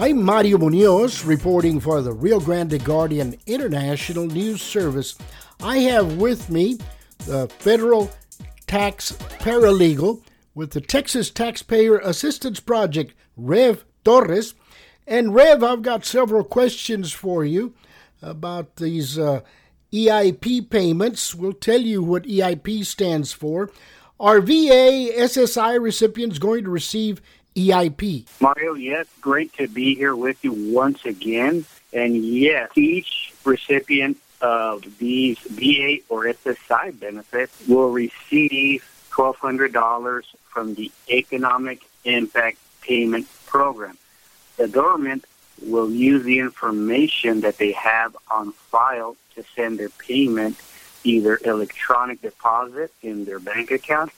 I'm Mario Munoz reporting for the Rio Grande Guardian International News Service. I have with me the federal tax paralegal with the Texas Taxpayer Assistance Project, Rev Torres. And Rev, I've got several questions for you about these uh, EIP payments. We'll tell you what EIP stands for. Are VA SSI recipients going to receive EIP? Mario, yes, great to be here with you once again. And yes, each recipient of these VA or SSI benefits will receive $1,200 from the Economic Impact Payment Program. The government will use the information that they have on file to send their payment either electronic deposit in their bank account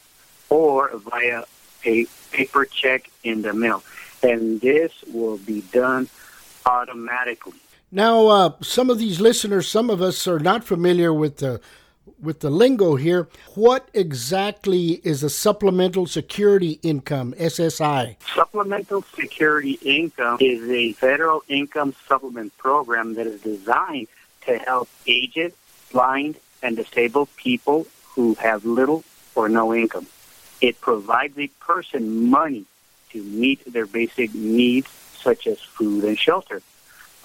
or via a paper check in the mail. And this will be done automatically. Now, uh, some of these listeners, some of us are not familiar with the with the lingo here. What exactly is a supplemental security income (SSI)? Supplemental security income is a federal income supplement program that is designed to help aged, blind, and disabled people who have little or no income. It provides a person money to meet their basic needs, such as food and shelter.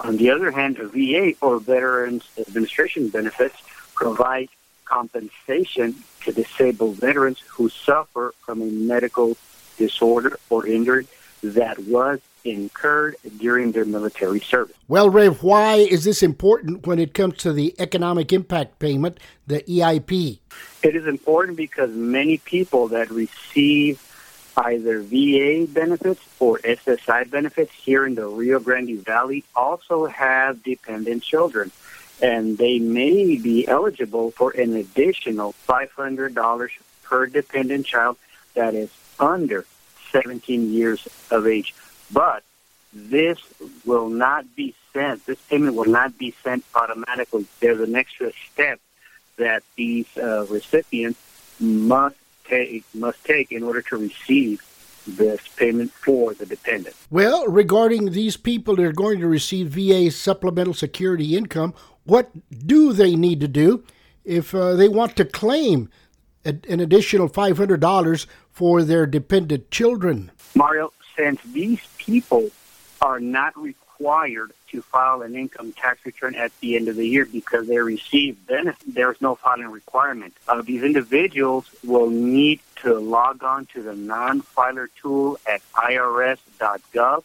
On the other hand, VA or Veterans Administration benefits provide compensation to disabled veterans who suffer from a medical disorder or injury that was incurred during their military service. Well, Rev, why is this important when it comes to the economic impact payment, the EIP? It is important because many people that receive either VA benefits or SSI benefits here in the Rio Grande Valley also have dependent children. And they may be eligible for an additional $500 per dependent child that is under 17 years of age. But this will not be sent, this payment will not be sent automatically. There's an extra step that these uh, recipients must take, must take in order to receive this payment for the dependent. Well, regarding these people that are going to receive VA supplemental security income, what do they need to do if uh, they want to claim a, an additional $500 for their dependent children? Mario, since these people are not required to file an income tax return at the end of the year because they receive benefits. There's no filing requirement. Uh, these individuals will need to log on to the non-filer tool at irs.gov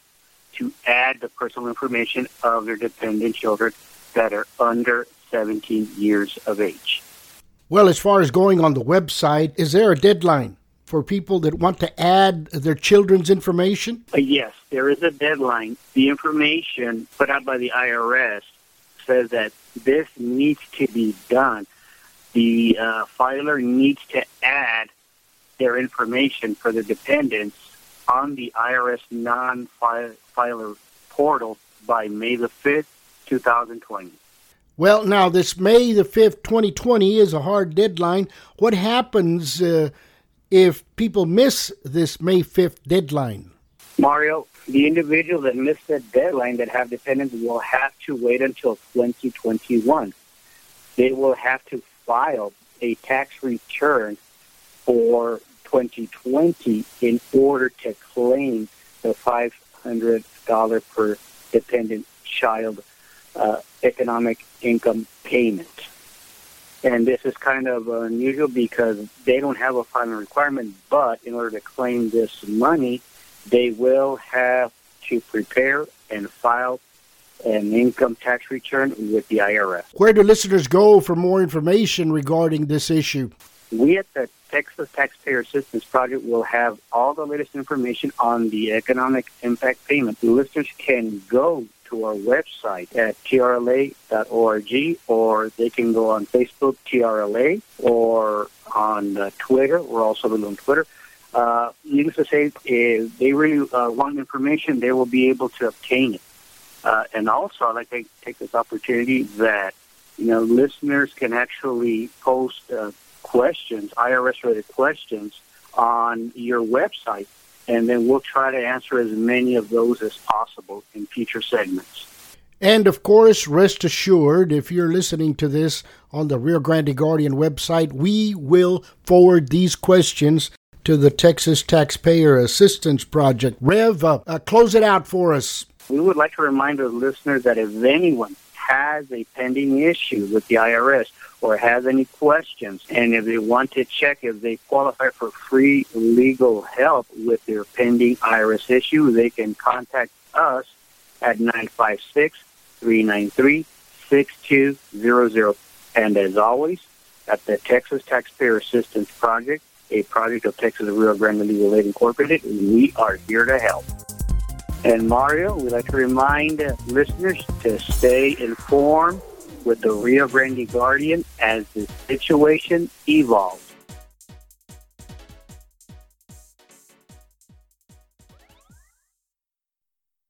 to add the personal information of their dependent children that are under 17 years of age. Well, as far as going on the website, is there a deadline? For people that want to add their children's information? Uh, yes, there is a deadline. The information put out by the IRS says that this needs to be done. The uh, filer needs to add their information for the dependents on the IRS non-filer portal by May the 5th, 2020. Well, now this May the 5th, 2020 is a hard deadline. What happens uh, if people miss this May 5th deadline? Mario, the individuals that miss that deadline that have dependents will have to wait until 2021. They will have to file a tax return for 2020 in order to claim the $500 per dependent child uh, economic income payment. And this is kind of unusual because they don't have a filing requirement, but in order to claim this money, they will have to prepare and file an income tax return with the IRS. Where do listeners go for more information regarding this issue? We at the Texas Taxpayer Assistance Project will have all the latest information on the economic impact payment. Listeners can go to our website at trla.org, or they can go on Facebook, TRLA, or on uh, Twitter. We're also on Twitter. Uh, needless to say, if they really uh, want information, they will be able to obtain it. Uh, and also, I'd like to take this opportunity that you know listeners can actually post uh, questions, IRS-related questions, on your website and then we'll try to answer as many of those as possible in future segments. And of course, rest assured, if you're listening to this on the Rio Grande Guardian website, we will forward these questions to the Texas Taxpayer Assistance Project. Rev, uh, uh, close it out for us. We would like to remind our listeners that if anyone has a pending issue with the IRS or has any questions, and if they want to check if they qualify for free legal help with their pending IRS issue, they can contact us at 956 393 6200. And as always, at the Texas Taxpayer Assistance Project, a project of Texas Rio Grande Legal Aid Incorporated, we are here to help. And Mario, we'd like to remind listeners to stay informed with the Rio Grande Guardian as the situation evolves.